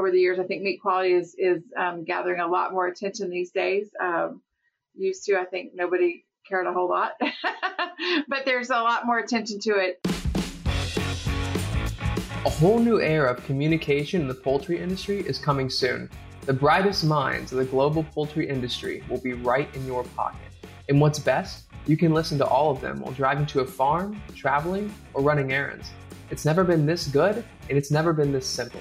over the years. I think meat quality is is um, gathering a lot more attention these days. Um, used to, I think nobody cared a whole lot, but there's a lot more attention to it. A whole new era of communication in the poultry industry is coming soon. The brightest minds of the global poultry industry will be right in your pocket. And what's best? You can listen to all of them while driving to a farm, traveling, or running errands. It's never been this good, and it's never been this simple.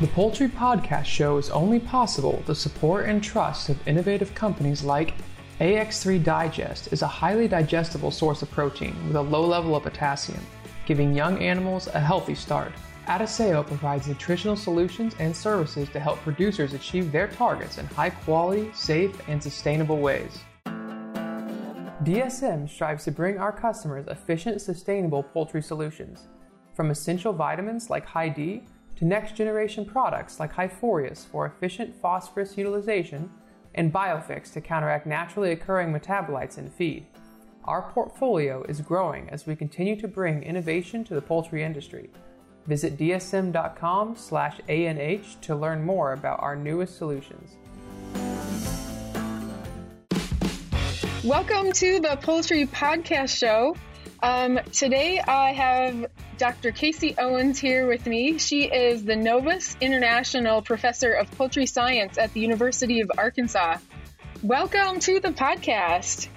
The Poultry Podcast Show is only possible with the support and trust of innovative companies like AX3 Digest is a highly digestible source of protein with a low level of potassium, giving young animals a healthy start. Adisseo provides nutritional solutions and services to help producers achieve their targets in high quality, safe, and sustainable ways. DSM strives to bring our customers efficient, sustainable poultry solutions. From essential vitamins like Hy-D to next generation products like HiPhorius for efficient phosphorus utilization and Biofix to counteract naturally occurring metabolites in feed. Our portfolio is growing as we continue to bring innovation to the poultry industry. Visit dsm.com slash ANH to learn more about our newest solutions. Welcome to the Poultry Podcast Show. Um, today I have Dr. Casey Owens here with me. She is the Novus International Professor of Poultry Science at the University of Arkansas. Welcome to the podcast.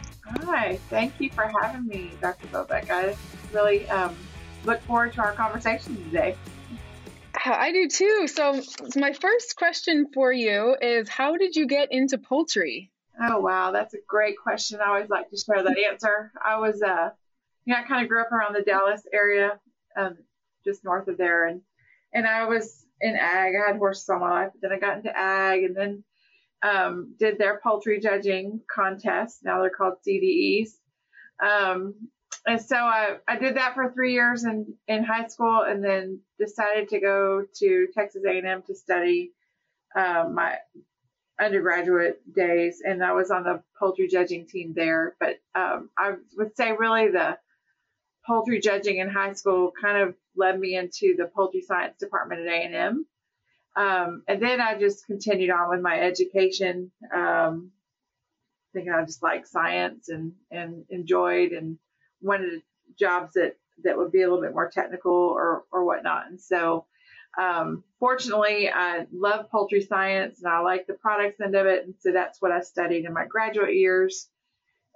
Hi, thank you for having me, Dr. Bobek. I really um, look forward to our conversation today. I do too. So, my first question for you is How did you get into poultry? Oh wow, that's a great question. I always like to share that answer. I was, uh, you know, I kind of grew up around the Dallas area, um, just north of there, and and I was in ag. I had horses all my life. But then I got into ag, and then um, did their poultry judging contest. Now they're called CDEs. Um, and so I, I did that for three years in, in high school, and then decided to go to Texas A&M to study um, my undergraduate days, and I was on the poultry judging team there. But um, I would say really the poultry judging in high school kind of led me into the poultry science department at A&M. Um, and then I just continued on with my education, um, thinking I just liked science and, and enjoyed and wanted jobs that, that would be a little bit more technical or, or whatnot. And so um, fortunately, I love poultry science and I like the products end of it. And so that's what I studied in my graduate years.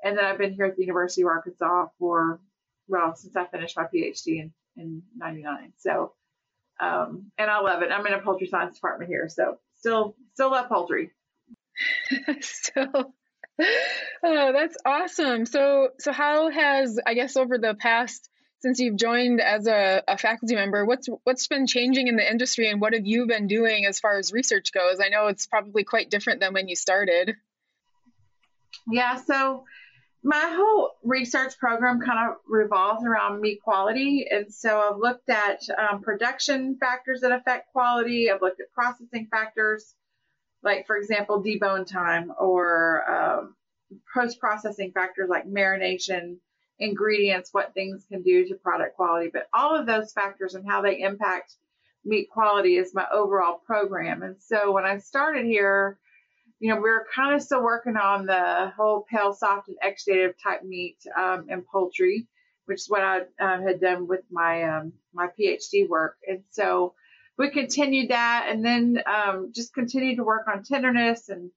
And then I've been here at the University of Arkansas for, well, since I finished my PhD in, in 99. So, um, and I love it. I'm in a poultry science department here. So still, still love poultry. so, oh, that's awesome. So, so how has, I guess, over the past since you've joined as a, a, faculty member, what's what's been changing in the industry, and what have you been doing as far as research goes? I know it's probably quite different than when you started. Yeah, so my whole research program kind of revolves around meat quality, and so I've looked at um, production factors that affect quality. I've looked at processing factors, like for example, debone time, or um, post-processing factors like marination ingredients, what things can do to product quality, but all of those factors and how they impact meat quality is my overall program. And so when I started here, you know, we're kind of still working on the whole pale, soft, and exudative type meat um, and poultry, which is what I um, had done with my um, my PhD work. And so we continued that, and then um, just continued to work on tenderness and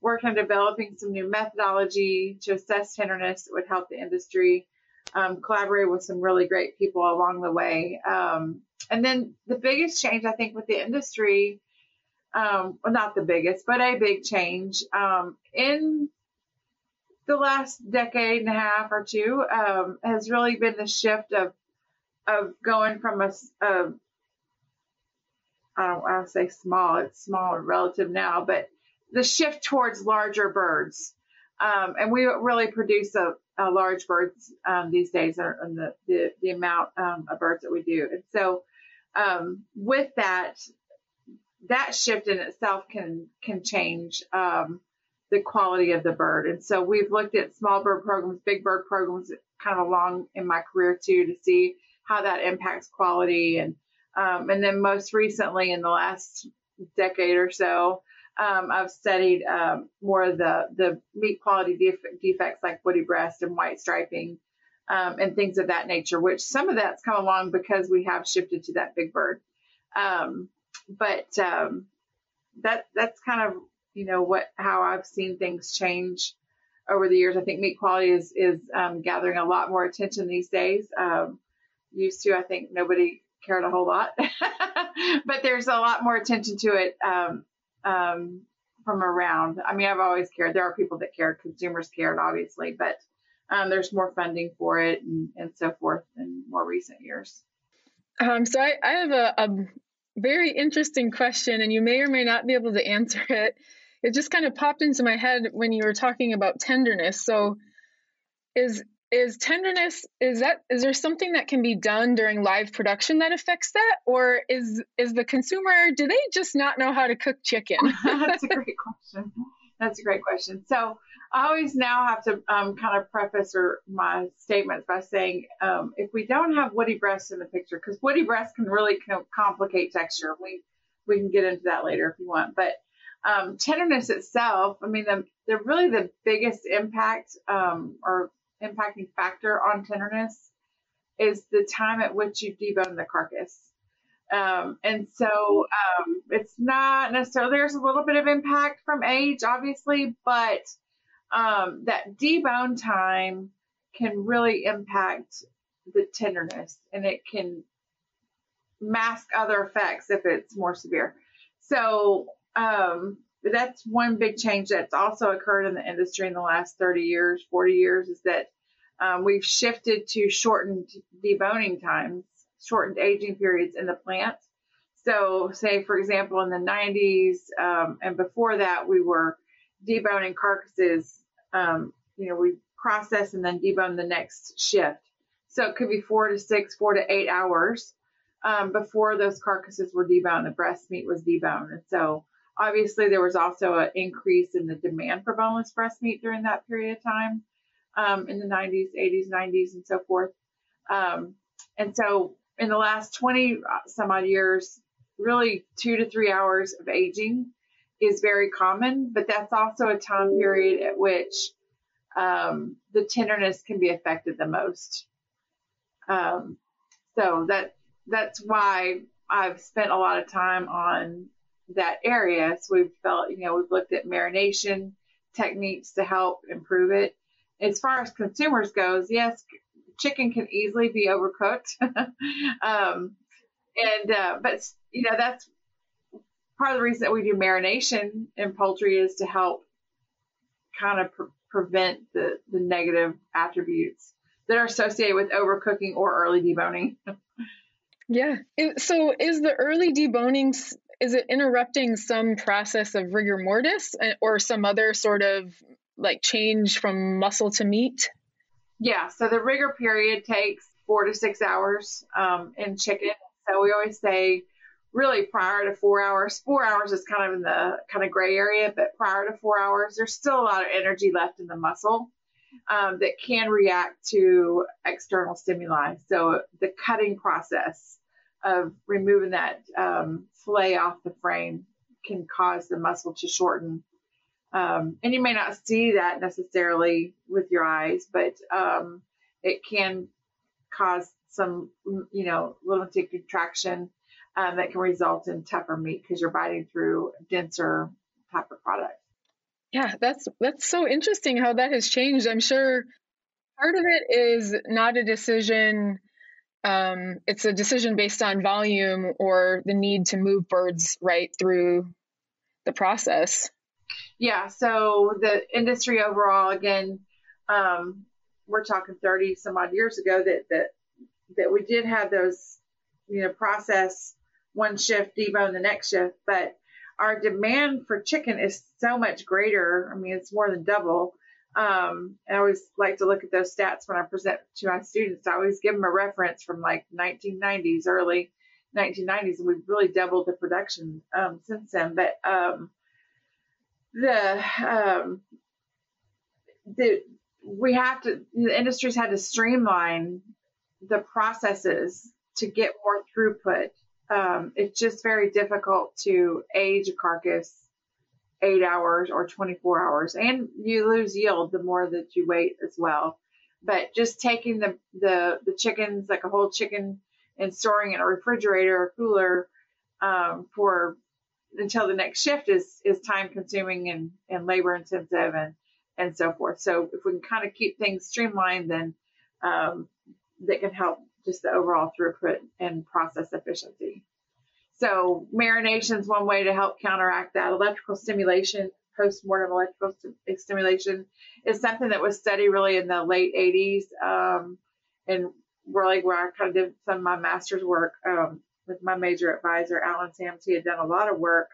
worked on developing some new methodology to assess tenderness that would help the industry. Um, collaborate with some really great people along the way. Um, and then the biggest change, I think, with the industry, um, well, not the biggest, but a big change um, in the last decade and a half or two um, has really been the shift of of going from a, a I don't want to say small, it's small and relative now, but the shift towards larger birds. Um, and we really produce a, a large birds um, these days, and the, the, the amount um, of birds that we do. And so, um, with that, that shift in itself can can change um, the quality of the bird. And so, we've looked at small bird programs, big bird programs, kind of along in my career too, to see how that impacts quality and Um, and then most recently, in the last decade or so, um, I've studied um, more of the, the meat quality def- defects like woody breast and white striping um, and things of that nature, which some of that's come along because we have shifted to that big bird. Um, but um, that that's kind of you know what how I've seen things change over the years. I think meat quality is is um, gathering a lot more attention these days. Um, used to, I think nobody cared a whole lot, but there's a lot more attention to it um, um, from around. I mean, I've always cared. There are people that care, consumers cared, obviously, but um, there's more funding for it and, and so forth in more recent years. Um, so I, I have a, a very interesting question, and you may or may not be able to answer it. It just kind of popped into my head when you were talking about tenderness. So, is is tenderness is that is there something that can be done during live production that affects that, or is is the consumer do they just not know how to cook chicken? That's a great question. That's a great question. So I always now have to um, kind of preface or my statements by saying um, if we don't have woody breast in the picture, because woody breast can really complicate texture. We we can get into that later if you want, but um, tenderness itself, I mean, the, the really the biggest impact um, or impacting factor on tenderness is the time at which you debone the carcass. Um, and so um, it's not necessarily, there's a little bit of impact from age, obviously, but um, that debone time can really impact the tenderness and it can mask other effects if it's more severe. So um, that's one big change that's also occurred in the industry in the last 30 years, 40 years is that um, we've shifted to shortened deboning times, shortened aging periods in the plant. So, say for example, in the 90s um, and before that, we were deboning carcasses. Um, you know, we process and then debone the next shift. So it could be four to six, four to eight hours um, before those carcasses were deboned. The breast meat was deboned, and so obviously there was also an increase in the demand for boneless breast meat during that period of time um, in the 90s, 80s, 90s, and so forth. Um, and so in the last 20 uh, some odd years, really two to three hours of aging is very common, but that's also a time period at which um, the tenderness can be affected the most. Um, so that that's why I've spent a lot of time on that area. So we've felt, you know, we've looked at marination techniques to help improve it. As far as consumers goes, yes, chicken can easily be overcooked. um, and, uh, but, you know, that's part of the reason that we do marination in poultry is to help kind of pre- prevent the, the negative attributes that are associated with overcooking or early deboning. yeah. So is the early deboning is it interrupting some process of rigor mortis uh, or some other sort of like change from muscle to meat? Yeah, so the rigor period takes four to six hours um, in chicken. So we always say really prior to four hours. Four hours is kind of in the kind of gray area, but prior to four hours, there's still a lot of energy left in the muscle um, that can react to external stimuli. So the cutting process of removing that um, fillet off the frame can cause the muscle to shorten. Um, and you may not see that necessarily with your eyes, but um, it can cause some, you know, limited contraction um, that can result in tougher meat because you're biting through denser type of product. Yeah, that's that's so interesting how that has changed. I'm sure part of it is not a decision um, it's a decision based on volume or the need to move birds right through the process. Yeah, so the industry overall, again, um, we're talking 30 some odd years ago that, that, that we did have those, you know, process one shift, debone the next shift, but our demand for chicken is so much greater. I mean, it's more than double. Um, I always like to look at those stats when I present to my students. I always give them a reference from like 1990s, early 1990s, and we've really doubled the production um, since then. But um, the um, the we have to the industries had to streamline the processes to get more throughput um, it's just very difficult to age a carcass eight hours or 24 hours, and you lose yield the more that you wait as well. But just taking the the the chickens, like a whole chicken, and storing in a refrigerator or cooler um, for until the next shift is is time consuming and, and labor intensive and and so forth. So if we can kind of keep things streamlined, then um, that can help just the overall throughput and process efficiency. So marination is one way to help counteract that. Electrical stimulation, post-mortem electrical st- stimulation is something that was studied really in the late 80s um, and really where I kind of did some of my master's work um, with my major advisor, Alan Sams. He had done a lot of work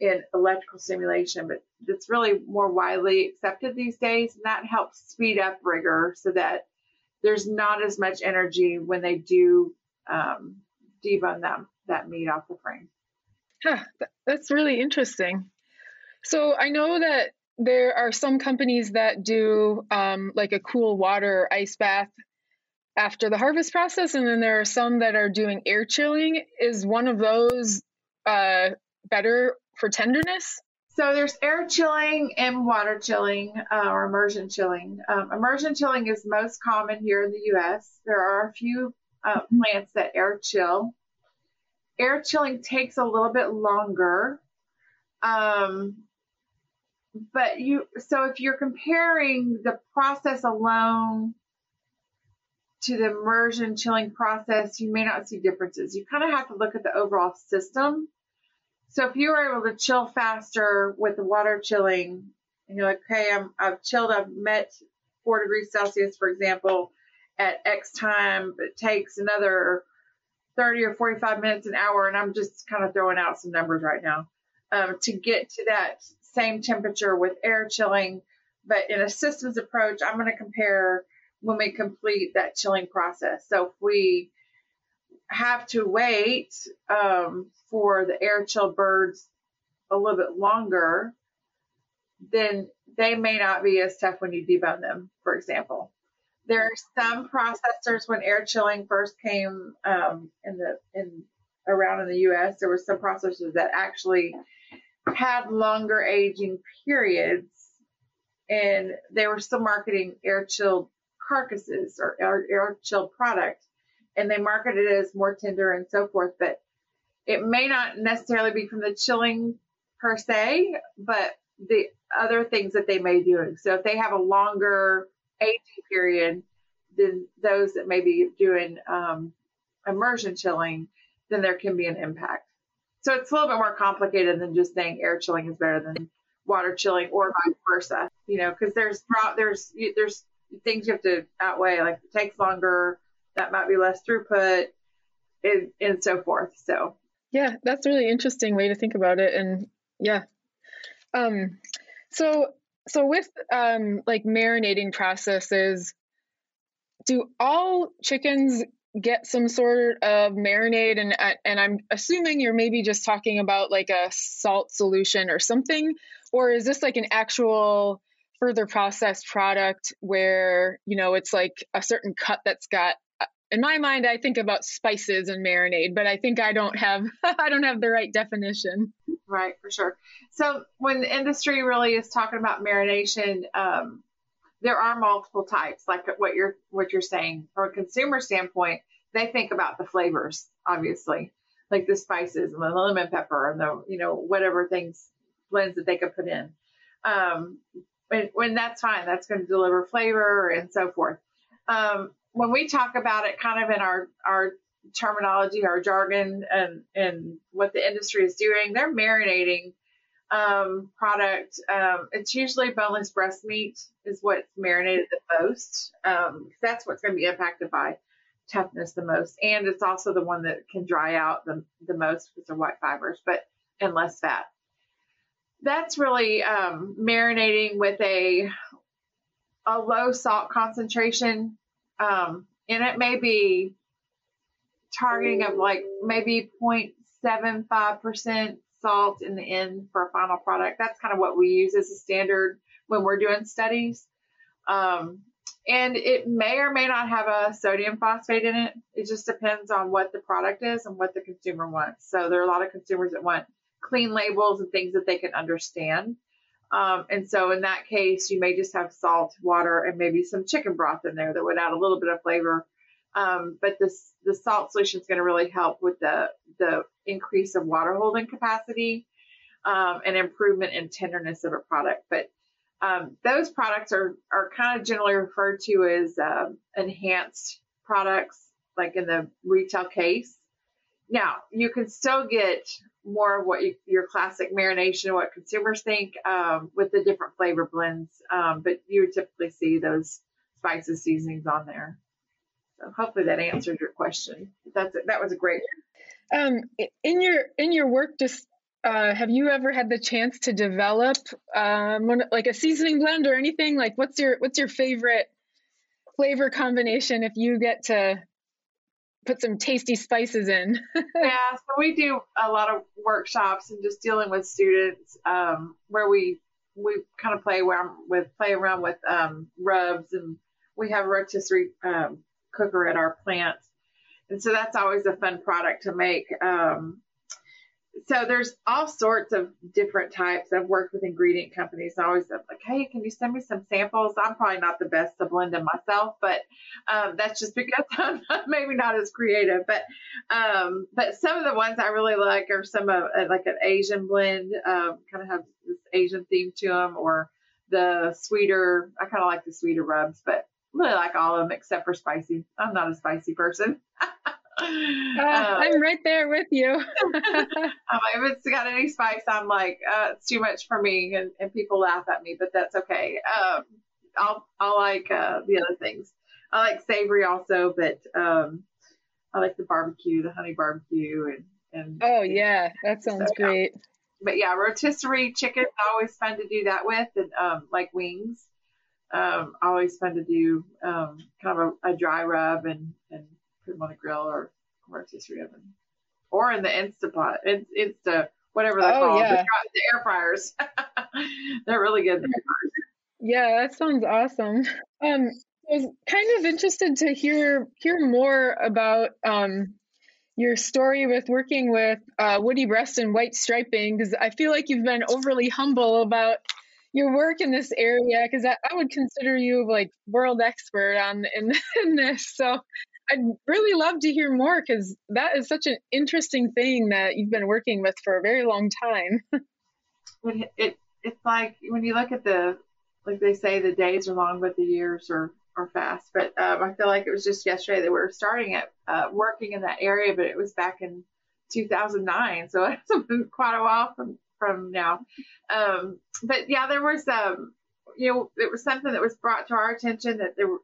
in electrical stimulation, but it's really more widely accepted these days, and that helps speed up rigor so that there's not as much energy when they do um, debone them that meat off the frame. Huh, that's really interesting. So I know that there are some companies that do um, like a cool water ice bath after the harvest process, and then there are some that are doing air chilling. Is one of those uh, better for tenderness? So there's air chilling and water chilling uh, or immersion chilling. Um, immersion chilling is most common here in the U.S. There are a few uh, plants that air chill air chilling takes a little bit longer. Um, but you, so if you're comparing the process alone to the immersion chilling process, you may not see differences. You kind of have to look at the overall system. So if you were able to chill faster with the water chilling, and you're like, okay, I'm, I've chilled, I've met four degrees Celsius, for example, at X time, it takes another 30 or 45 minutes an hour, and I'm just kind of throwing out some numbers right now, um, to get to that same temperature with air chilling. But in a systems approach, I'm going to compare when we complete that chilling process. So if we have to wait um, for the air chilled birds a little bit longer, then they may not be as tough when you debone them, for example. There are some processors when air chilling first came um, in the in around in the U.S. There were some processors that actually had longer aging periods, and they were still marketing air chilled carcasses or air, chilled product, and they market it as more tender and so forth. But it may not necessarily be from the chilling per se, but the other things that they may be doing. So if they have a longer aging period than those that may be doing um, immersion chilling, then there can be an impact. So it's a little bit more complicated than just saying air chilling is better than water chilling or vice versa. You know, because there's there's there's things you have to outweigh. Like it takes longer, that might be less throughput, and, and so forth. So yeah, that's a really interesting way to think about it. And yeah, um, so so with um, like marinating processes, do all chickens get some sort of marinade? And and I'm assuming you're maybe just talking about like a salt solution or something, or is this like an actual further processed product where you know it's like a certain cut that's got in my mind i think about spices and marinade but i think i don't have i don't have the right definition. Right for sure. So when the industry really is talking about marination um, there are multiple types like what you're what you're saying. From a consumer standpoint they think about the flavors obviously like the spices and the lemon pepper and the you know whatever things blends that they could put in. Um, when, when that's fine that's going to deliver flavor and so forth um, when we talk about it kind of in our, our terminology, our jargon, and, and what the industry is doing, they're marinating um, product. Um, it's usually boneless breast meat is what's marinated the most. Um, that's what's going to be impacted by toughness the most, and it's also the one that can dry out the, the most because they're white fibers, but and less fat. That's really um, marinating with a a low salt concentration um, and it may be targeting of like maybe 0.75% salt in the end for a final product. That's kind of what we use as a standard when we're doing studies. Um, and it may or may not have a sodium phosphate in it. It just depends on what the product is and what the consumer wants. So there are a lot of consumers that want clean labels and things that they can understand. Um, and so in that case, you may just have salt, water, and maybe some chicken broth in there that would add a little bit of flavor. Um, but this the salt solution is going to really help with the the increase of water holding capacity um, and improvement in tenderness of a product. But um, those products are, are kind of generally referred to as um, enhanced products, like in the retail case. Now, you can still get more of what you, your classic marination, what consumers think um, with the different flavor blends, um, but you would typically see those spices, seasonings on there. So hopefully that answered your question. That's that was a great. Um, in your in your work, just uh, have you ever had the chance to develop um, one, like a seasoning blend or anything? Like, what's your what's your favorite flavor combination if you get to put some tasty spices in? yeah, so we do a lot of workshops and just dealing with students um, where we we kind of play around with play around with um, rubs and we have a rotisserie um, cooker at our plant, and so that's always a fun product to make. Um, so there's all sorts of different types. I've worked with ingredient companies. I always said like, hey, can you send me some samples? I'm probably not the best to blend them myself, but um, that's just because I'm maybe not as creative. But um, but some of the ones I really like are some of uh, like an Asian blend, um, kind of have this Asian theme to them, or the sweeter. I kind of like the sweeter rubs, but really like all of them except for spicy. I'm not a spicy person. Uh, I'm right there with you. if it's got any spice, I'm like, uh, it's too much for me, and, and people laugh at me, but that's okay. Um, I'll I'll like uh, the other things. I like savory also, but um, I like the barbecue, the honey barbecue, and and. Oh yeah, that sounds so, great. Yeah. But yeah, rotisserie chicken always fun to do that with, and um, like wings. Um, always fun to do um, kind of a, a dry rub and and put them on a grill or oven, or in the Instapot. It's Insta whatever they're oh, called. Yeah. The, the air fryers. they're really good. Yeah, that sounds awesome. Um, I was kind of interested to hear hear more about um, your story with working with uh, woody breast and white striping because I feel like you've been overly humble about your work in this area because I, I, would consider you like world expert on in, in this. So I'd really love to hear more because that is such an interesting thing that you've been working with for a very long time. it, it it's like when you look at the like they say the days are long but the years are are fast. But um, I feel like it was just yesterday that we were starting at uh, working in that area, but it was back in 2009, so it's been quite a while from from now. Um, but yeah, there was um, you know, it was something that was brought to our attention that there were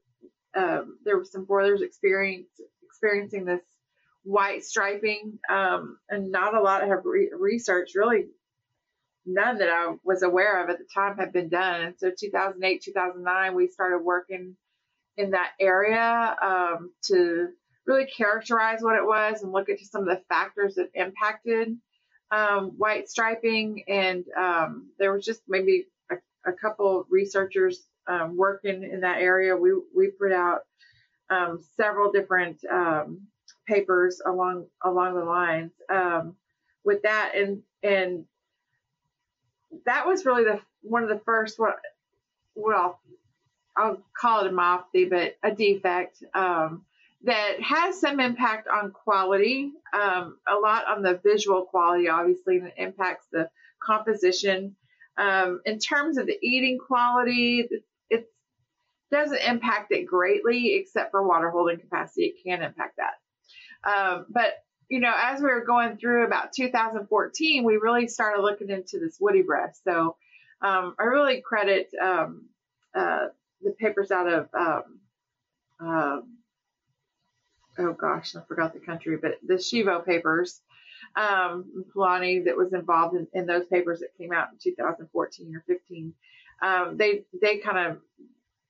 um, there were some broilers experience, experiencing this white striping, um, and not a lot of re- research, really none that I was aware of at the time had been done. And so 2008, 2009, we started working in that area um, to really characterize what it was and look at some of the factors that impacted um, white striping. And um, there was just maybe a, a couple researchers um, working in that area, we we put out um, several different um, papers along along the lines um, with that, and and that was really the one of the first what well I'll call it a myopathy, but a defect um, that has some impact on quality, um, a lot on the visual quality, obviously, and it impacts the composition. Um, in terms of the eating quality, doesn't impact it greatly, except for water holding capacity. It can impact that. Um, but you know, as we were going through about 2014, we really started looking into this woody breast. So um, I really credit um, uh, the papers out of um, um, oh gosh, I forgot the country, but the Sihvo papers. Um, Puolanne that was involved in, in, those papers that came out in 2014 or 15. Um, they they kind of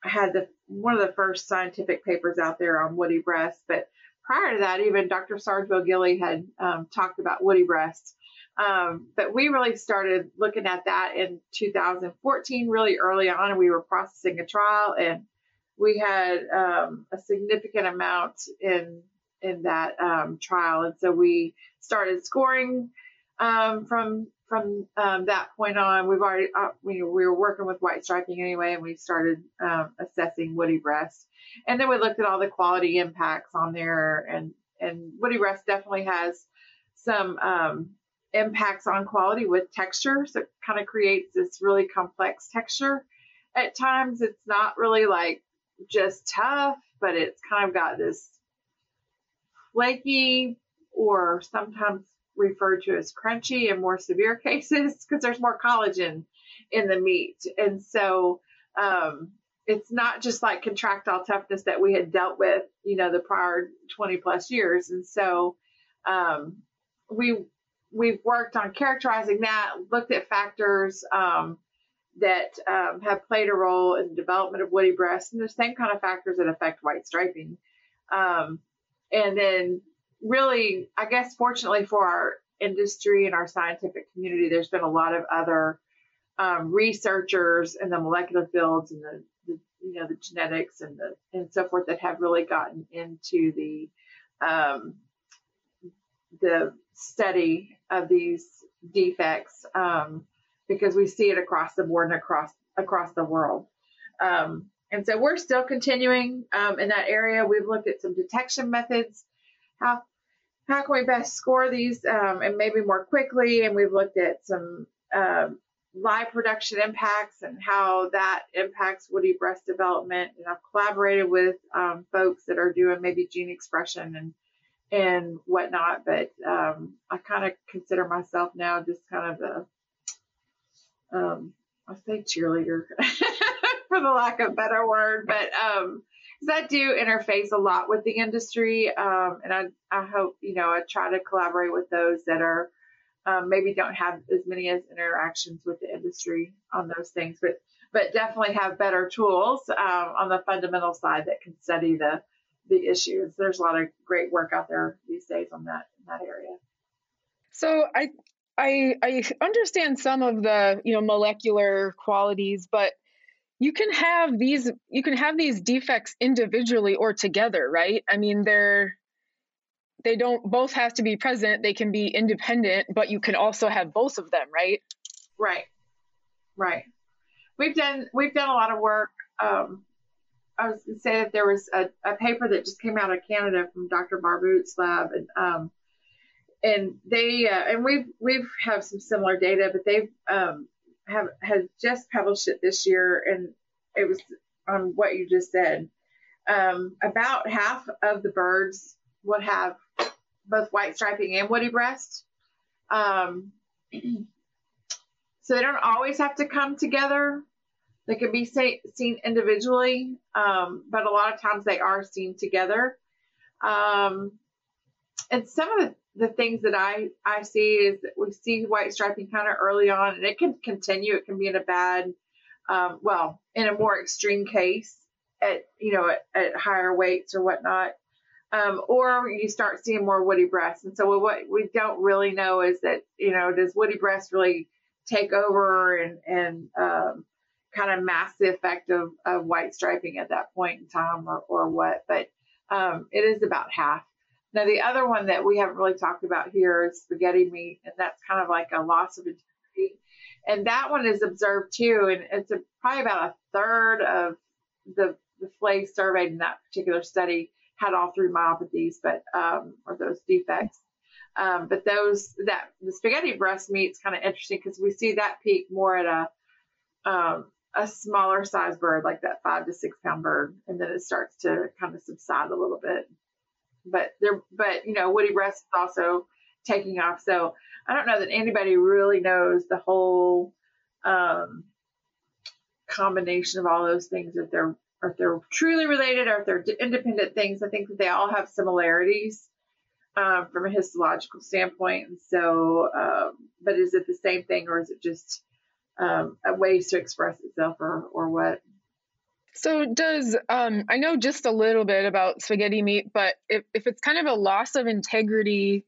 had the one of the first scientific papers out there on woody breast. But prior to that, even Dr. Sargeville Gilly had um, talked about woody breast. Um, but we really started looking at that in 2014, really early on. We were processing a trial, and we had um, a significant amount in in that um, trial, and so we started scoring um, from from um, that point on. We've already uh, we, we were working with white striping anyway, and we started um, assessing woody breast, and then we looked at all the quality impacts on there, and and woody breast definitely has some um, impacts on quality with texture, so it kind of creates this really complex texture. At times, it's not really like just tough, but it's kind of got this flaky or sometimes referred to as crunchy in more severe cases because there's more collagen in the meat. And so um, it's not just like contractile toughness that we had dealt with, you know, the prior 20 plus years. And so um, we we've worked on characterizing that, looked at factors um, that um, have played a role in the development of woody breasts, and the same kind of factors that affect white striping. Um, and then really, I guess fortunately for our industry and our scientific community, there's been a lot of other um, researchers in the molecular fields and the, the, you know the genetics and the and so forth that have really gotten into the um, the study of these defects um, because we see it across the board and across across the world. Um, and so we're still continuing um, in that area. We've looked at some detection methods. How how can we best score these um, and maybe more quickly? And we've looked at some um, live production impacts and how that impacts woody breast development. And I've collaborated with um, folks that are doing maybe gene expression and and whatnot. But um, I kind of consider myself now just kind of a um, I say cheerleader for the lack of a better word, but um, I do interface a lot with the industry, um, and I, I hope you know I try to collaborate with those that are um, maybe don't have as many as interactions with the industry on those things, but but definitely have better tools um, on the fundamental side that can study the the issues. There's a lot of great work out there these days on that in that area. So I I I understand some of the you know molecular qualities, but you can have these you can have these defects individually or together right? I mean they're they don't both have to be present they can be independent but you can also have both of them right? Right. Right. We've done we've done a lot of work um, i was going to say that there was a, a, paper that just came out of canada from dr Barbut's lab and um, and they uh, and we've we've have some similar data but they've um, have has just published it this year, and it was on what you just said. Um, about half of the birds would have both white striping and woody breast. Um, so they don't always have to come together. They can be say, seen individually, um, but a lot of times they are seen together. Um, and some of the the things that I, I see is that we see white striping kind of early on and it can continue. It can be in a bad, um, well, in a more extreme case at, you know, at, at higher weights or whatnot. Um, or you start seeing more woody breasts. And so what we don't really know is that, you know, does woody breast really take over and, and, um, kind of mask the effect of, of white striping at that point in time or, or what, but, um, it is about half now, the other one that we haven't really talked about here is spaghetti meat, and that's kind of like a loss of integrity. And that one is observed too, and it's a, probably about a third of the the flays surveyed in that particular study had all three myopathies, but um, or those defects. Um, but those that the spaghetti breast meat is kind of interesting because we see that peak more at a um, a smaller size bird, like that five to six pound bird, and then it starts to kind of subside a little bit but there, but you know, woody breast is also taking off. So I don't know that anybody really knows the whole um, combination of all those things if they're or if they're truly related or if they're independent things. I think that they all have similarities um, from a histological standpoint. And so, um, but is it the same thing or is it just um, a ways to express itself or, or what? So does um, I know just a little bit about spaghetti meat, but if, if it's kind of a loss of integrity,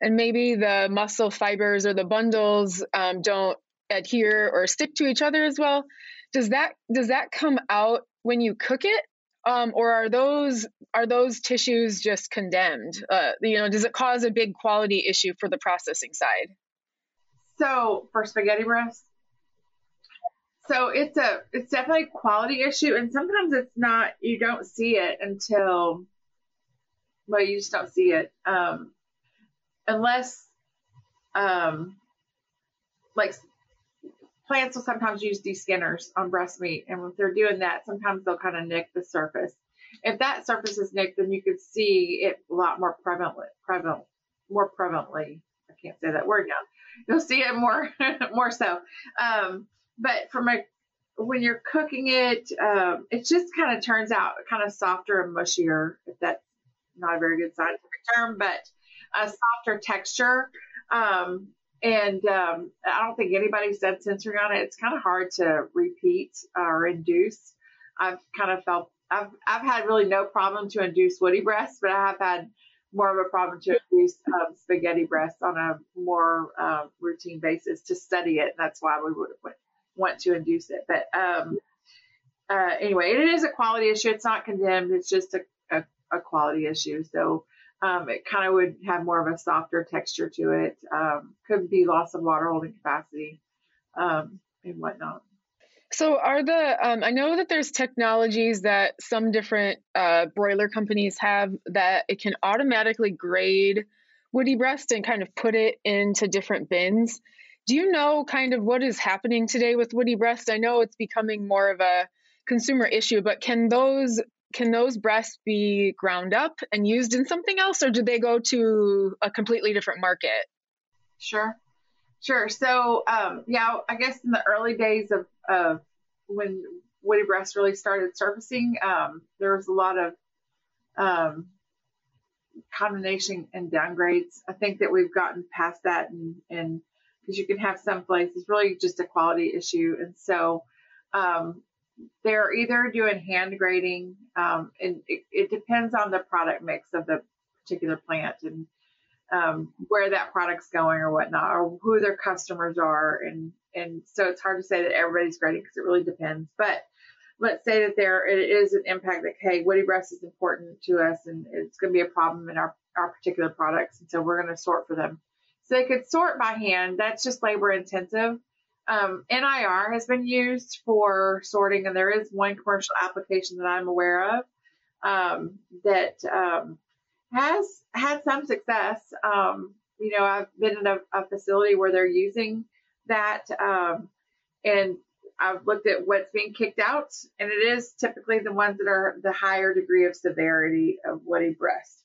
and maybe the muscle fibers or the bundles um, don't adhere or stick to each other as well, does that does that come out when you cook it? um, or are those are those tissues just condemned? Uh, you know, does it cause a big quality issue for the processing side? So for spaghetti breasts, so it's a it's definitely a quality issue, and sometimes it's not. You don't see it until well, you just don't see it um, unless um, like plants will sometimes use deskinners on breast meat, and if they're doing that, sometimes they'll kind of nick the surface. If that surface is nicked, then you could see it a lot more prevalent, prevalent, more prevalently. I can't say that word now. You'll see it more, more so. Um, but from a when you're cooking it, um, it just kind of turns out kind of softer and mushier. If that's not a very good scientific term, but a softer texture. Um, and um, I don't think anybody's done sensory on it. It's kind of hard to repeat or induce. I've kind of felt I've I've had really no problem to induce woody breasts, but I have had more of a problem to induce um, spaghetti breasts on a more uh, routine basis to study it. That's why we would want to induce it. But um, uh, anyway, it is a quality issue. It's not condemned. It's just a, a, a quality issue. So um, it kind of would have more of a softer texture to it. Um, could be loss of water holding capacity um, and whatnot. So, are the um, I know that there's technologies that some different uh, broiler companies have that it can automatically grade woody breast and kind of put it into different bins. Do you know kind of what is happening today with woody breast? I know it's becoming more of a consumer issue, but can those can those breasts be ground up and used in something else, or do they go to a completely different market? Sure, sure. So, um, yeah, I guess in the early days of, of when woody breasts really started surfacing, um, there was a lot of um, condemnation and downgrades. I think that we've gotten past that, and and because you can have some places really just a quality issue, and so um, they're either doing hand grading, um, and it, it, depends on the product mix of the particular plant and um, where that product's going or whatnot, or who their customers are, and and so it's hard to say that everybody's grading because it really depends. But let's say that there it is an impact that hey, woody breast is important to us, and it's going to be a problem in our our particular products, and so we're going to sort for them. So they could sort by hand. That's just labor intensive. Um, NIR has been used for sorting, and there is one commercial application that I'm aware of um, that um, has had some success. Um, you know, I've been in a, a, facility where they're using that, um, and I've looked at what's being kicked out, and it is typically the ones that are the higher degree of severity of woody breast.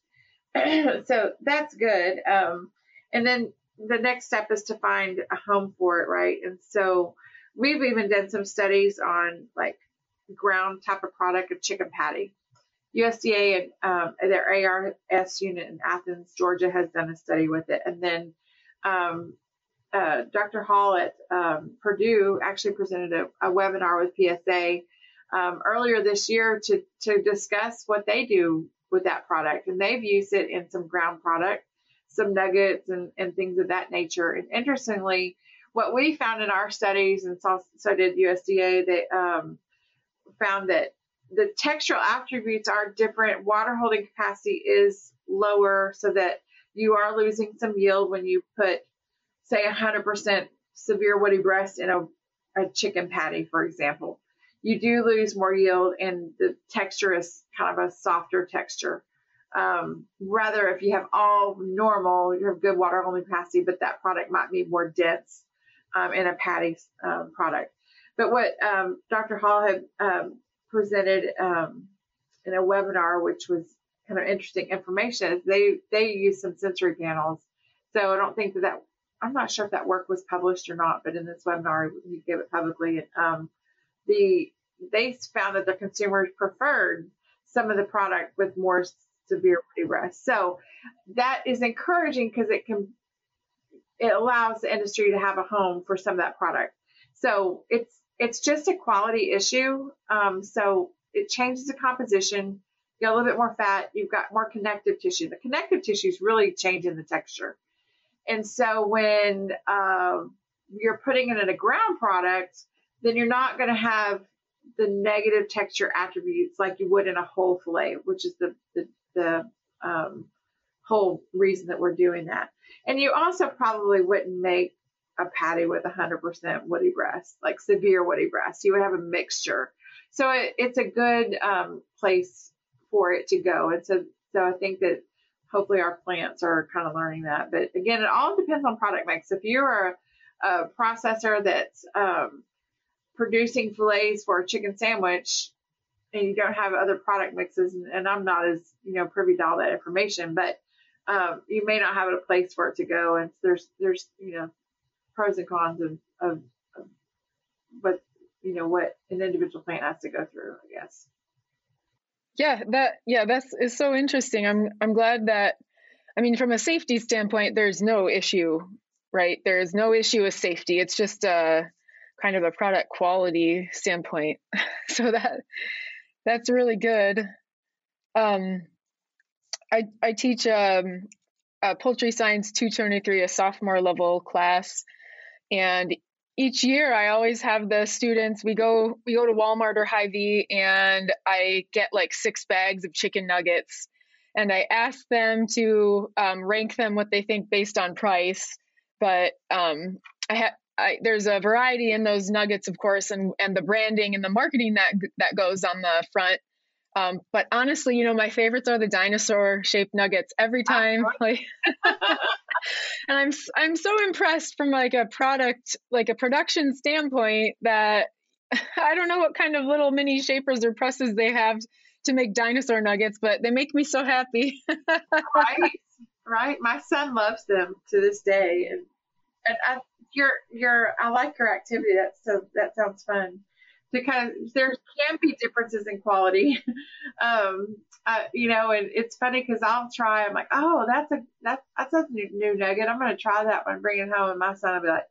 so that's good. Um, and then the next step is to find a home for it, right? And so we've even done some studies on like ground type of product of chicken patty. USDA and um, their ARS unit in Athens, Georgia, has done a study with it, and then um, uh, Dr. Hall at um, Purdue actually presented a, a webinar with PSA um, earlier this year to to discuss what they do with that product, and they've used it in some ground product some nuggets and, and things of that nature. And interestingly, what we found in our studies, and so, so did USDA, they um, found that the textural attributes are different. Water holding capacity is lower, so that you are losing some yield when you put, say, 100% severe woody breast in a, a chicken patty, for example. You do lose more yield, and the texture is kind of a softer texture. Um, rather, if you have all normal, you have good water holding capacity, but that product might be more dense um, in a patty um, product. But what um, Dr. Hall had um, presented in a webinar, which was kind of interesting information, is they they use some sensory panels. So I don't think that that I'm not sure if that work was published or not, but in this webinar he gave it publicly. And the they found that the consumers preferred some of the product with more severe pre-breast. So that is encouraging because it can it allows the industry to have a home for some of that product. So it's it's just a quality issue. Um, so it changes the composition. You got a little bit more fat. You've got more connective tissue. The connective tissue is really changing the texture. And so when uh, you're putting it in a ground product, then you're not going to have the negative texture attributes like you would in a whole fillet, which is the the, the um, whole reason that we're doing that. And you also probably wouldn't make a patty with 100% woody breast, like severe woody breast. You would have a mixture. So it, it's a good um, place for it to go. And so, so I think that hopefully our plants are kind of learning that. But again, it all depends on product mix. If you're a, a processor that's um, producing fillets for a chicken sandwich and you don't have other product mixes, and, and I'm not as you know privy to all that information, but um, you may not have a place for it to go. And there's there's you know pros and cons of, of, of what you know what an individual plant has to go through, I guess. Yeah, that yeah, that's is so interesting. I'm I'm glad that I mean from a safety standpoint there's no issue, right? There is no issue with safety. It's just a kind of a product quality standpoint. so that that's really good. Um I I teach um a poultry science 223 a sophomore level class and each year I always have the students we go we go to Walmart or Hy-Vee and I get like six bags of chicken nuggets and I ask them to um, rank them what they think based on price. But I um, I there's a variety in those nuggets, of course, and and the branding and the marketing that that goes on the front. Um, but honestly, you know, my favorites are the dinosaur shaped nuggets every time. Like, and I'm I'm so impressed from like a product, like a production standpoint that I don't know what kind of little mini shapers or presses they have to make dinosaur nuggets, but they make me so happy. right, right. My son loves them to this day, and and I, your your I like your activity. That's so that sounds fun because there can be differences in quality. um, uh, you know, and it's funny because I'll try. I'm like, oh, that's a that's that's a new, new nugget. I'm gonna try that one, bring it home, and my son will be like,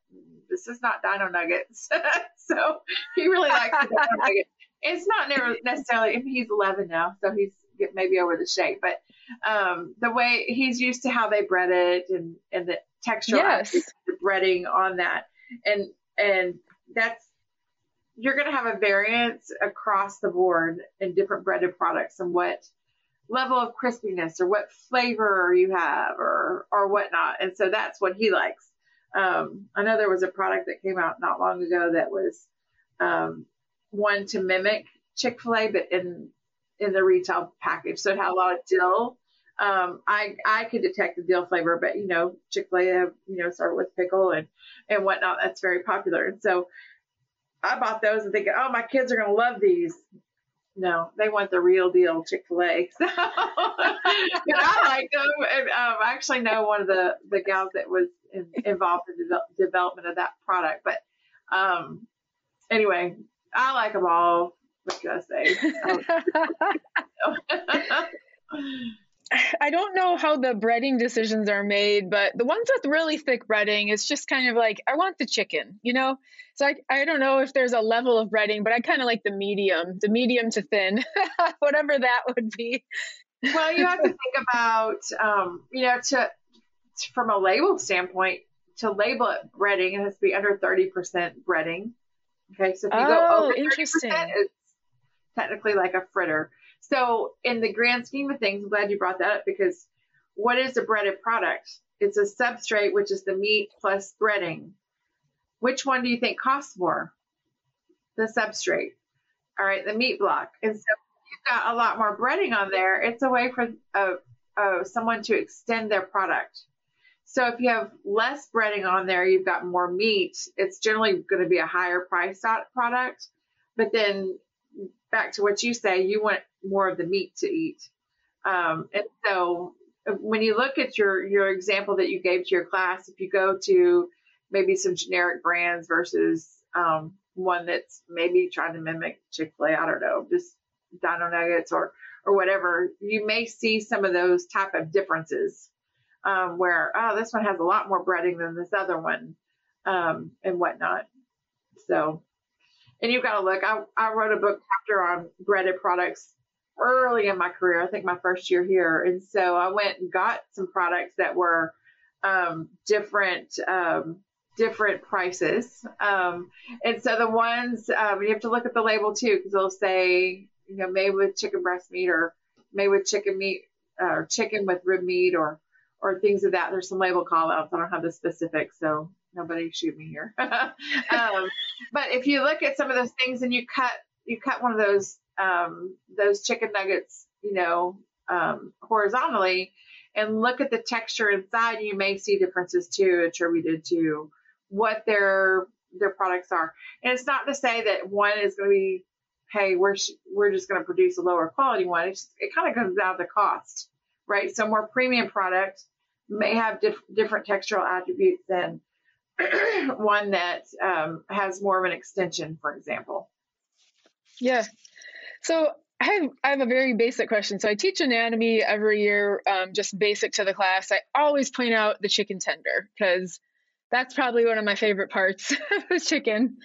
this is not Dino Nuggets. so he really likes the Dino Nugget. It's not necessarily. I mean, he's 11 now, so he's maybe over the shape, but um, the way he's used to how they bread it and and the texture, yes. the breading on that, and and that's you're going to have a variance across the board in different breaded products and what level of crispiness or what flavor you have or or whatnot. And so that's what he likes. Um, I know there was a product that came out not long ago that was um, one to mimic Chick Fil A, but in in the retail package. So it had a lot of dill. Um, I I could detect the dill flavor, but you know Chick Fil A you know started with pickle and and whatnot. That's very popular. And so I bought those and thinking, oh, my kids are to love these. No, they want the real deal Chick Fil A. So, I like them, and um, I actually know one of the the gals that was in, involved in the de- development of that product. But um, anyway, I like them all. What can I say? I don't know how the breading decisions are made, but the ones with really thick breading, it's just kind of like, I want the chicken, you know? So I, I don't know if there's a level of breading, but I kind of like the medium, the medium to thin, whatever that would be. well, you have to think about, um, you know, to, from a label standpoint, to label it breading, it has to be under 30% breading. Okay. So if you oh, go over 30%, interesting. it's technically like a fritter. So, in the grand scheme of things, I'm glad you brought that up because what is a breaded product? It's a substrate, which is the meat plus breading. Which one do you think costs more? The substrate. All right, the meat block. And so you've got a lot more breading on there. It's a way for uh, uh, someone to extend their product. So if you have less breading on there, you've got more meat. It's generally going to be a higher price product. But then back to what you say, you want more of the meat to eat. Um, and so when you look at your, your example that you gave to your class, if you go to maybe some generic brands versus um, one that's maybe trying to mimic Chick-fil-A, I don't know, just Dino Nuggets or, or whatever, you may see some of those type of differences um, where, oh, this one has a lot more breading than this other one um, and whatnot. So and you've got to look. I, I wrote a book chapter on breaded products early in my career. I think my first year here, and so I went and got some products that were um, different um, different prices. Um, and so the ones um, you have to look at the label too, because they'll say you know made with chicken breast meat or made with chicken meat or chicken with rib meat or or things of that. There's some label call outs. I don't have the specifics, so nobody shoot me here. um, but if you look at some of those things and you cut you cut one of those um, those chicken nuggets, you know, um, horizontally, and look at the texture inside, you may see differences too attributed to what their their products are. And it's not to say that one is going to be, hey, we're we're just going to produce a lower quality one. It's, it kind of comes down to cost, right? So more premium products may have diff- different textural attributes than one that um, has more of an extension, for example. Yeah. So I have, I have a very basic question. So I teach anatomy every year, um, just basic to the class. I always point out the chicken tender because that's probably one of my favorite parts of chicken.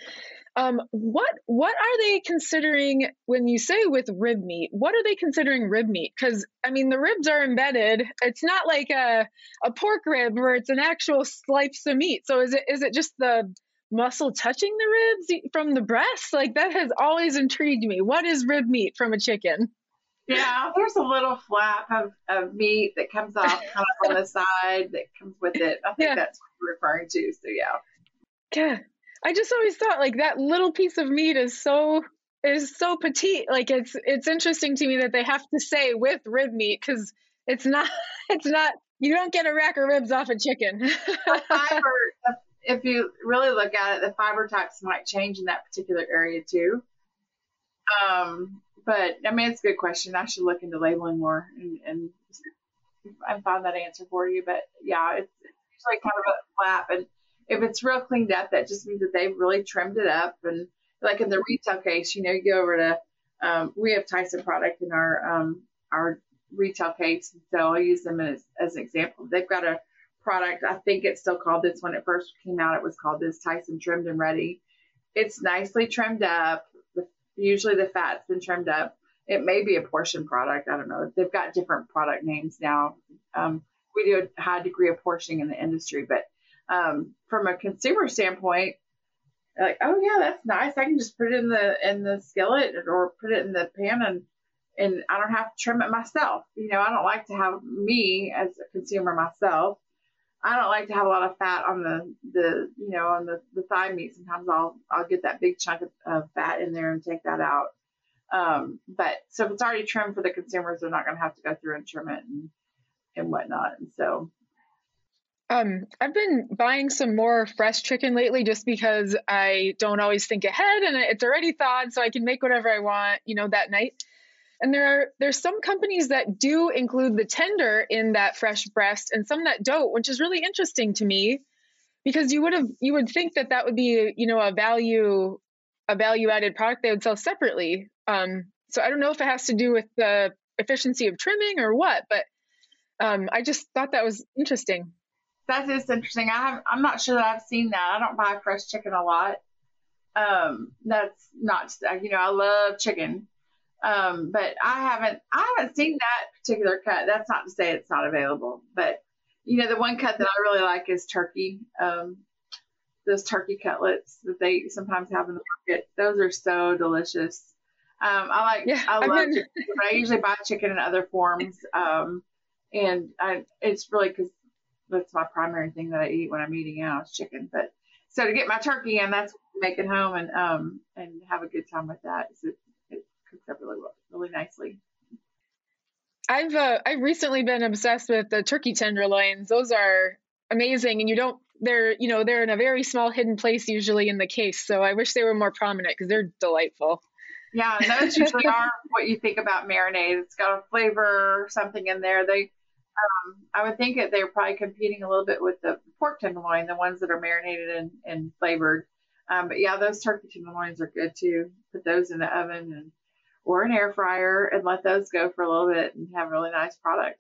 Um, what what are they considering when you say with rib meat? What are they considering rib meat? Because I mean, the ribs are embedded. It's not like a a pork rib where it's an actual slice of meat. So is it is it just the muscle touching the ribs from the breast? Like that has always intrigued me. What is rib meat from a chicken? Yeah, there's a little flap of, of meat that comes off kind of on the side that comes with it. I think yeah. that's what you're referring to. So yeah. Yeah. I just always thought like that little piece of meat is so is so petite. Like it's it's interesting to me that they have to say with rib meat because it's not it's not you don't get a rack of ribs off a chicken. fiber, if you really look at it, the fiber types might change in that particular area too. Um, but I mean, it's a good question. I should look into labeling more and, and, and find that answer for you. But yeah, it's, it's usually kind of a flap, and if it's real cleaned up, that just means that they've really trimmed it up. And like in the retail case, you know, you go over to um, we have Tyson product in our um, our retail case, so I'll use them as, as an example. They've got a product. I think it's still called this when it first came out. It was called this Tyson Trimmed and Ready. It's nicely trimmed up. Usually the fat's been trimmed up. It may be a portion product. I don't know. They've got different product names now. Um, we do a high degree of portioning in the industry, but um, from a consumer standpoint, like, oh yeah, that's nice. I can just put it in the in the skillet or put it in the pan and and I don't have to trim it myself. You know, I don't like to have me as a consumer myself I don't like to have a lot of fat on the, the you know, on the, the thigh meat. Sometimes I'll, I'll get that big chunk of, of fat in there and take that out. Um, but so if it's already trimmed for the consumers, they're not going to have to go through and trim it and, and whatnot. And so. Um, I've been buying some more fresh chicken lately just because I don't always think ahead and it's already thawed so I can make whatever I want, you know, that night. And there are there's some companies that do include the tender in that fresh breast and some that don't, which is really interesting to me because you would have you would think that that would be, you know, a value a value added product they would sell separately. Um, so I don't know if it has to do with the efficiency of trimming or what, but um, I just thought that was interesting. That is interesting. I have, I'm not sure that I've seen that. I don't buy fresh chicken a lot. Um, that's not, you know, I love chicken, um, but I haven't I haven't seen that particular cut. That's not to say it's not available, but you know the one cut that I really like is turkey. Um, those turkey cutlets that they sometimes have in the market. Those are so delicious. Um, I like yeah, I love chicken, but I usually buy chicken in other forms. Um, and I it's really because that's my primary thing that I eat when I'm eating out is chicken. But so to get my turkey in, that's make it home and um and have a good time with that. It cooks up really well, really nicely. I've uh, I've recently been obsessed with the turkey tenderloins. Those are amazing, and you don't they're you know they're in a very small hidden place usually in the case. So I wish they were more prominent because they're delightful. Yeah, those usually are what you think about marinade. It's got a flavor something in there. They, um, I would think that they're probably competing a little bit with the pork tenderloin, the ones that are marinated and, and flavored. Um, but yeah, those turkey tenderloins are good too. Put those in the oven and or an air fryer and let those go for a little bit and have really nice product.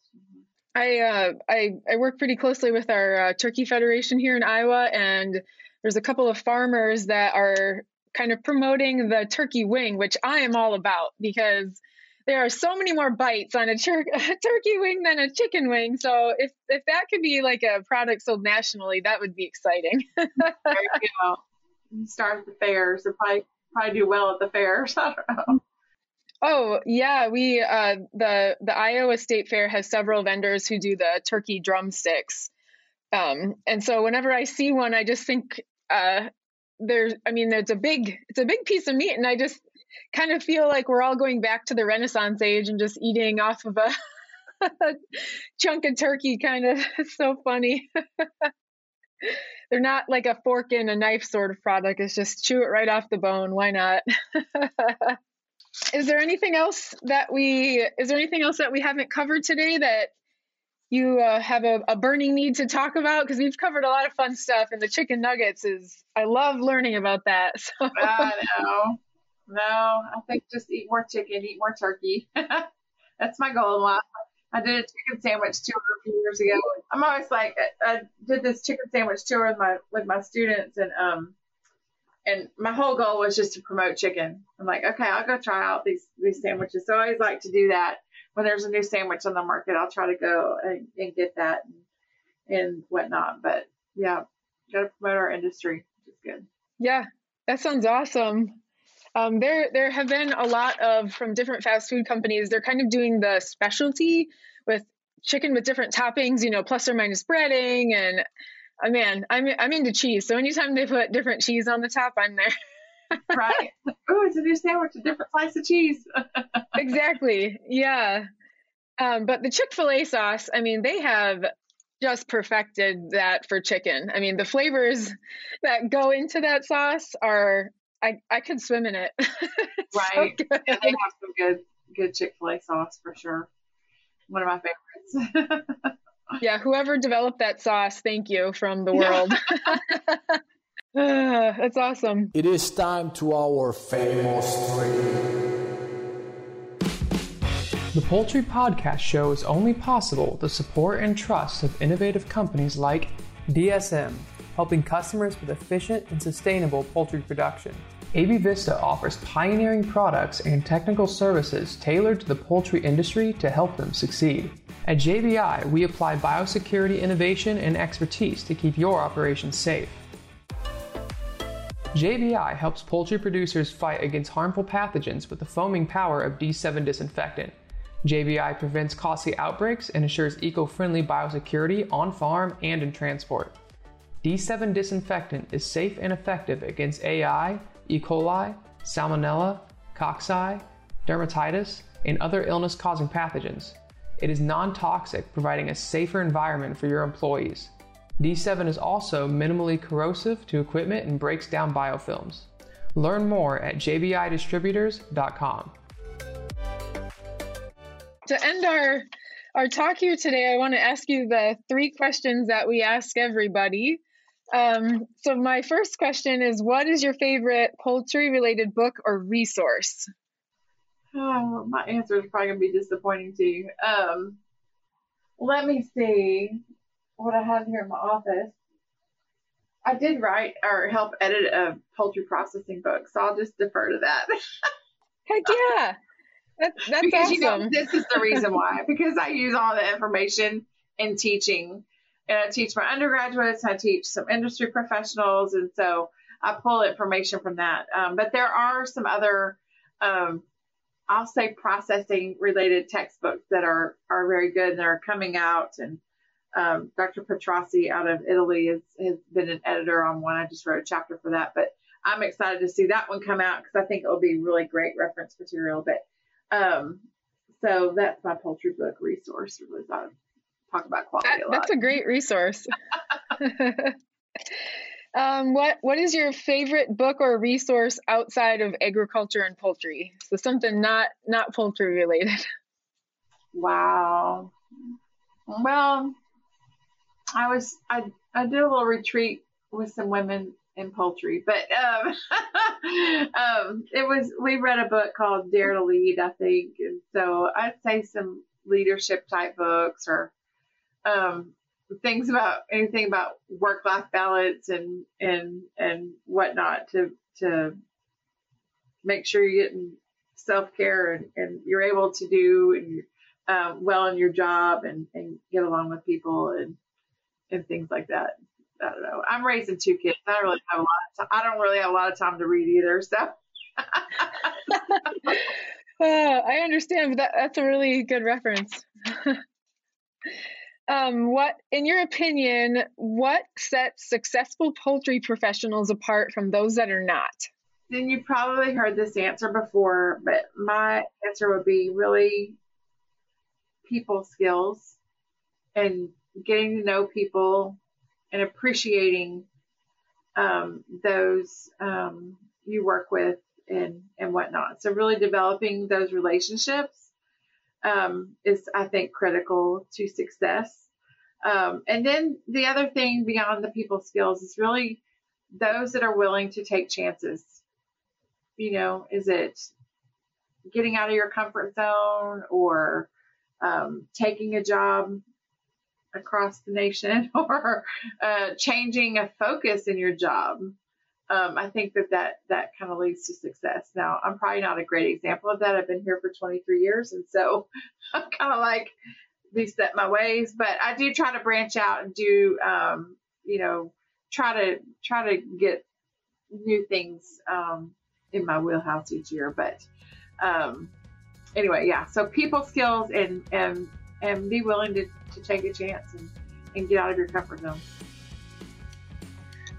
I uh, I I work pretty closely with our uh, turkey federation here in Iowa, and there's a couple of farmers that are kind of promoting the turkey wing, which I am all about because there are so many more bites on a, tur- a, turkey wing than a chicken wing. So if if that could be like a product sold nationally, that would be exciting. there you go. start at the fairs. It probably probably do well at the fairs. I don't know. Oh yeah, we uh, the the Iowa State Fair has several vendors who do the turkey drumsticks, um, and so whenever I see one, I just think uh, there's I mean it's a big it's a big piece of meat, and I just kind of feel like we're all going back to the Renaissance age and just eating off of a chunk of turkey. Kind of so funny. They're not like a fork and a knife sort of product. It's just chew it right off the bone. Why not? is there anything else that we is there anything else that we haven't covered today that you uh, have a, a, burning need to talk about because we've covered a lot of fun stuff and the chicken nuggets is i love learning about that so. i know no i think just eat more chicken eat more turkey that's my goal in life i did a chicken sandwich tour a few years ago i'm always like i did this chicken sandwich tour with my with my students and um and my whole goal was just to promote chicken. I'm like, okay, I'll go try out these these sandwiches. So I always like to do that when there's a new sandwich on the market. I'll try to go and, and get that and, and whatnot. But yeah, got to promote our industry, which is good. Yeah, that sounds awesome. Um, there there have been a lot of from different fast food companies. They're kind of doing the specialty with chicken with different toppings, you know, plus or minus breading and oh man, I'm I'm into cheese. So anytime they put different cheese on the top, I'm there. right. Oh, it's a new sandwich, a different slice of cheese. exactly. Yeah. Um, but the Chick Fil A sauce, I mean, they have just perfected that for chicken. I mean, the flavors that go into that sauce are I I could swim in it. right. So yeah, they have some good good Chick Fil A sauce for sure. One of my favorites yeah, whoever developed that sauce, thank you from the world. that's awesome. It is time to our famous three. The Poultry Podcast Show is only possible with the support and trust of innovative companies like DSM, helping customers with efficient and sustainable poultry production. AB Vista offers pioneering products and technical services tailored to the poultry industry to help them succeed. At JBI, we apply biosecurity innovation and expertise to keep your operations safe. JBI helps poultry producers fight against harmful pathogens with the foaming power of D7 disinfectant. JBI prevents costly outbreaks and ensures eco friendly biosecurity on farm and in transport. D7 disinfectant is safe and effective against AI, E. coli, salmonella, cocci, dermatitis, and other illness causing pathogens. It is non toxic, providing a safer environment for your employees. D7 is also minimally corrosive to equipment and breaks down biofilms. Learn more at jbidistributors.com. To end our our talk here today, I want to ask you the three questions that we ask everybody. Um, so my first question is, what is your favorite poultry related book or resource? Oh, my answer is probably gonna be disappointing to you. Um, let me see what I have here in my office. I did write or help edit a poultry processing book, so I'll just defer to that. Heck yeah. That's, that's because awesome. you know this is the reason why because I use all the information in teaching and I teach my undergraduates, I teach some industry professionals, and so I pull information from that. Um, but there are some other, um, I'll say, processing related textbooks that are are very good and they're coming out. And um, Dr. Petracci out of Italy has, has been an editor on one. I just wrote a chapter for that, but I'm excited to see that one come out because I think it will be really great reference material. But um, so that's my poultry book resource. Really thought talk about quality that, a That's a great resource. um, what What is your favorite book or resource outside of agriculture and poultry? So something not not poultry related. Wow. Well, I was I I did a little retreat with some women in poultry, but um, um, it was we read a book called Dare to Lead, I think, and so I'd say some leadership type books or um, things about anything about work life balance and and and whatnot to to make sure you're getting self care and, and you're able to do and uh, well in your job and, and get along with people and and things like that. I don't know. I'm raising two kids. I don't really have a lot. Of don't really have a lot of time to read either. So. uh, I understand, but that, that's a really good reference. um, what, in your opinion, what sets successful poultry professionals apart from those that are not? Then you probably heard this answer before, but my answer would be really people skills and getting to know people and appreciating um, those um, you work with and and whatnot. So really developing those relationships um, is, I think, critical to success. Um, and then the other thing beyond the people skills is really those that are willing to take chances. You know, is it getting out of your comfort zone or um, taking a job across the nation or uh, changing a focus in your job. Um, I think that that, that kind of leads to success. Now, I'm probably not a great example of that. I've been here for 23 years, and so I'm kind of like reset my ways. But I do try to branch out and do, um, you know, try to try to get new things um, in my wheelhouse each year. But um, anyway, yeah. So people skills and and and be willing to, to take a chance and, and get out of your comfort zone.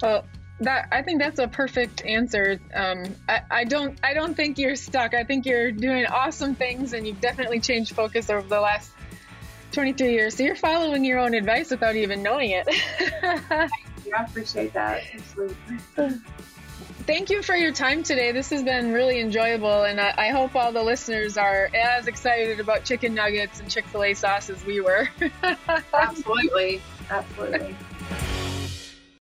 Well, that I think that's a perfect answer. Um, I, I don't I don't think you're stuck. I think you're doing awesome things, and you've definitely changed focus over the last 23 years. So you're following your own advice without even knowing it. yeah, I appreciate that. Absolutely. Thank you for your time today. This has been really enjoyable, and I, I hope all the listeners are as excited about chicken nuggets and Chick fil A sauce as we were. Absolutely. Absolutely.